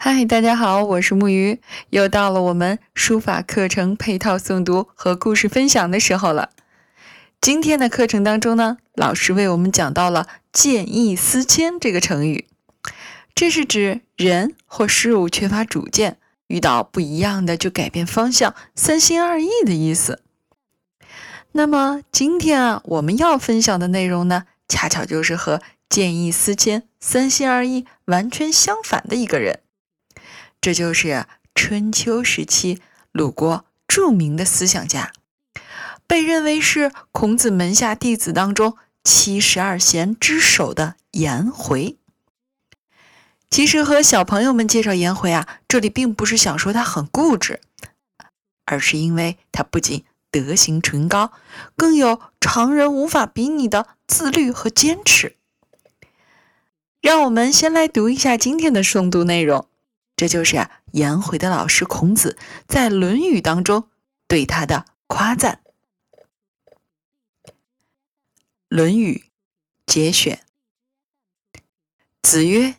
嗨，大家好，我是木鱼，又到了我们书法课程配套诵读和故事分享的时候了。今天的课程当中呢，老师为我们讲到了“见异思迁”这个成语，这是指人或事物缺乏主见，遇到不一样的就改变方向，三心二意的意思。那么今天啊，我们要分享的内容呢，恰巧就是和“见异思迁”、“三心二意”完全相反的一个人。这就是春秋时期鲁国著名的思想家，被认为是孔子门下弟子当中七十二贤之首的颜回。其实和小朋友们介绍颜回啊，这里并不是想说他很固执，而是因为他不仅德行崇高，更有常人无法比拟的自律和坚持。让我们先来读一下今天的诵读内容。这就是颜回的老师孔子在《论语》当中对他的夸赞。《论语》节选。子曰：“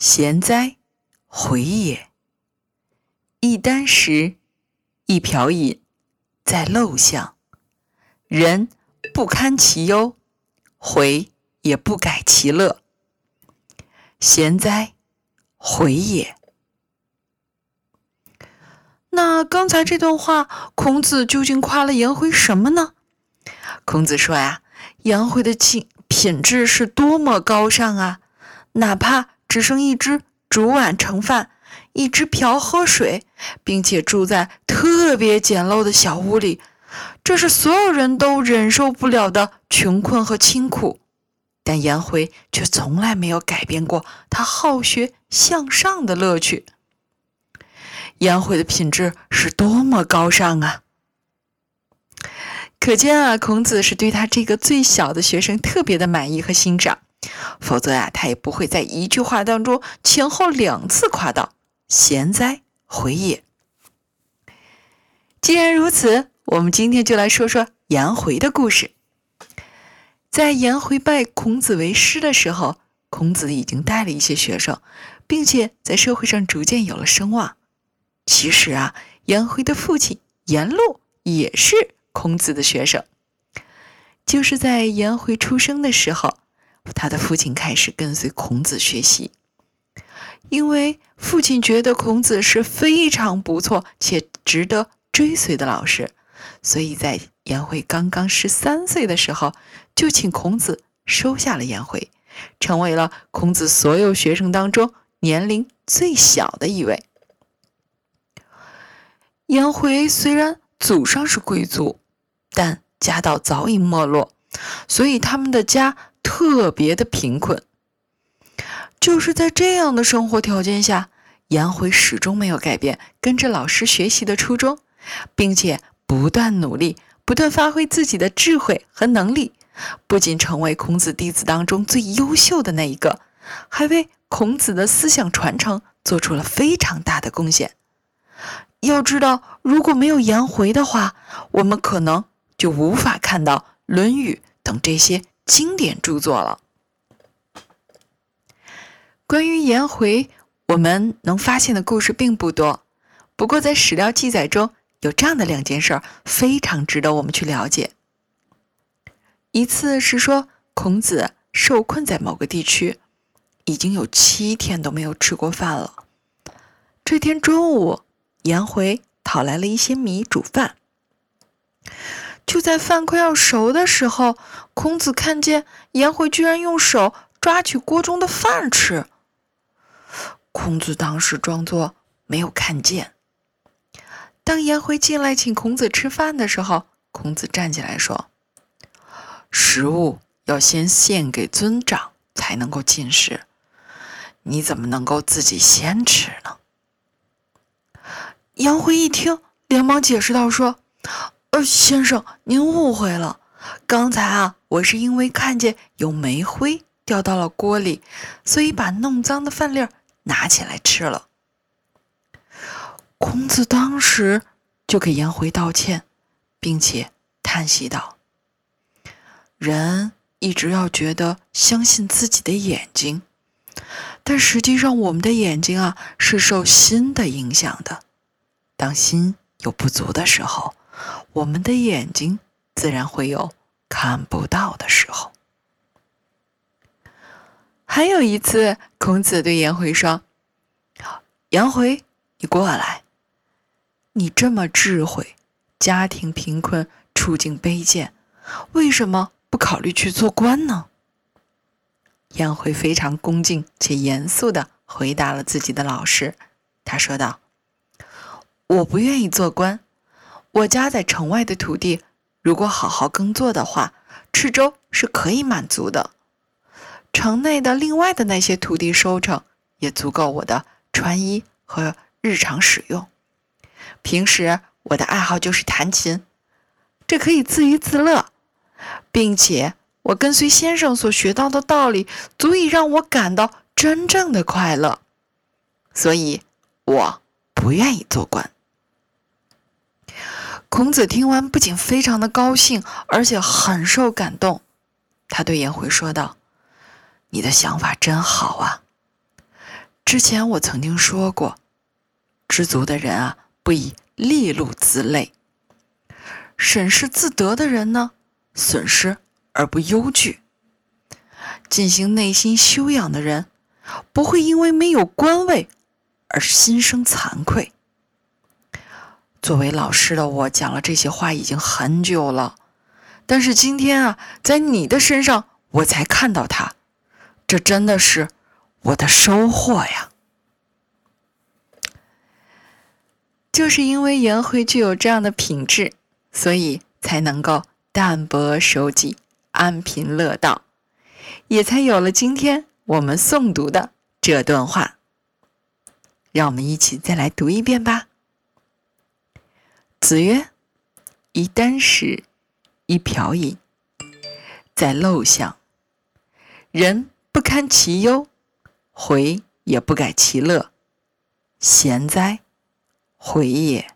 贤哉，回也！一箪食，一瓢饮，在陋巷，人不堪其忧，回也不改其乐。贤哉，回也！”那刚才这段话，孔子究竟夸了颜回什么呢？孔子说呀，颜回的品品质是多么高尚啊！哪怕只剩一只煮碗盛饭，一只瓢喝水，并且住在特别简陋的小屋里，这是所有人都忍受不了的穷困和清苦。但颜回却从来没有改变过他好学向上的乐趣。颜回的品质是多么高尚啊！可见啊，孔子是对他这个最小的学生特别的满意和欣赏，否则啊，他也不会在一句话当中前后两次夸道“贤哉，回也”。既然如此，我们今天就来说说颜回的故事。在颜回拜孔子为师的时候，孔子已经带了一些学生，并且在社会上逐渐有了声望。其实啊，颜回的父亲颜路也是孔子的学生。就是在颜回出生的时候，他的父亲开始跟随孔子学习，因为父亲觉得孔子是非常不错且值得追随的老师，所以在颜回刚刚十三岁的时候，就请孔子收下了颜回，成为了孔子所有学生当中年龄最小的一位。颜回虽然祖上是贵族，但家道早已没落，所以他们的家特别的贫困。就是在这样的生活条件下，颜回始终没有改变跟着老师学习的初衷，并且不断努力，不断发挥自己的智慧和能力，不仅成为孔子弟子当中最优秀的那一个，还为孔子的思想传承做出了非常大的贡献。要知道，如果没有颜回的话，我们可能就无法看到《论语》等这些经典著作了。关于颜回，我们能发现的故事并不多。不过，在史料记载中有这样的两件事，非常值得我们去了解。一次是说，孔子受困在某个地区，已经有七天都没有吃过饭了。这天中午。颜回讨来了一些米煮饭，就在饭快要熟的时候，孔子看见颜回居然用手抓起锅中的饭吃。孔子当时装作没有看见。当颜回进来请孔子吃饭的时候，孔子站起来说：“食物要先献给尊长，才能够进食。你怎么能够自己先吃呢？”颜回一听，连忙解释道：“说，呃，先生，您误会了。刚才啊，我是因为看见有煤灰掉到了锅里，所以把弄脏的饭粒拿起来吃了。”孔子当时就给颜回道歉，并且叹息道：“人一直要觉得相信自己的眼睛，但实际上，我们的眼睛啊是受心的影响的。当心有不足的时候，我们的眼睛自然会有看不到的时候。还有一次，孔子对颜回说：“颜回，你过来，你这么智慧，家庭贫困，处境卑贱，为什么不考虑去做官呢？”颜回非常恭敬且严肃的回答了自己的老师。他说道：“我不愿意做官，我家在城外的土地，如果好好耕作的话，吃粥是可以满足的。城内的另外的那些土地收成，也足够我的穿衣和日常使用。平时我的爱好就是弹琴，这可以自娱自乐，并且。”我跟随先生所学到的道理，足以让我感到真正的快乐，所以我不愿意做官。孔子听完，不仅非常的高兴，而且很受感动。他对颜回说道：“你的想法真好啊！之前我曾经说过，知足的人啊，不以利禄自累；审视自得的人呢，损失。”而不忧惧，进行内心修养的人，不会因为没有官位而心生惭愧。作为老师的我，讲了这些话已经很久了，但是今天啊，在你的身上我才看到它，这真的是我的收获呀！就是因为颜回具有这样的品质，所以才能够淡泊守己。安贫乐道，也才有了今天我们诵读的这段话。让我们一起再来读一遍吧。子曰：“一箪食，一瓢饮，在陋巷，人不堪其忧，回也不改其乐，贤哉，回也！”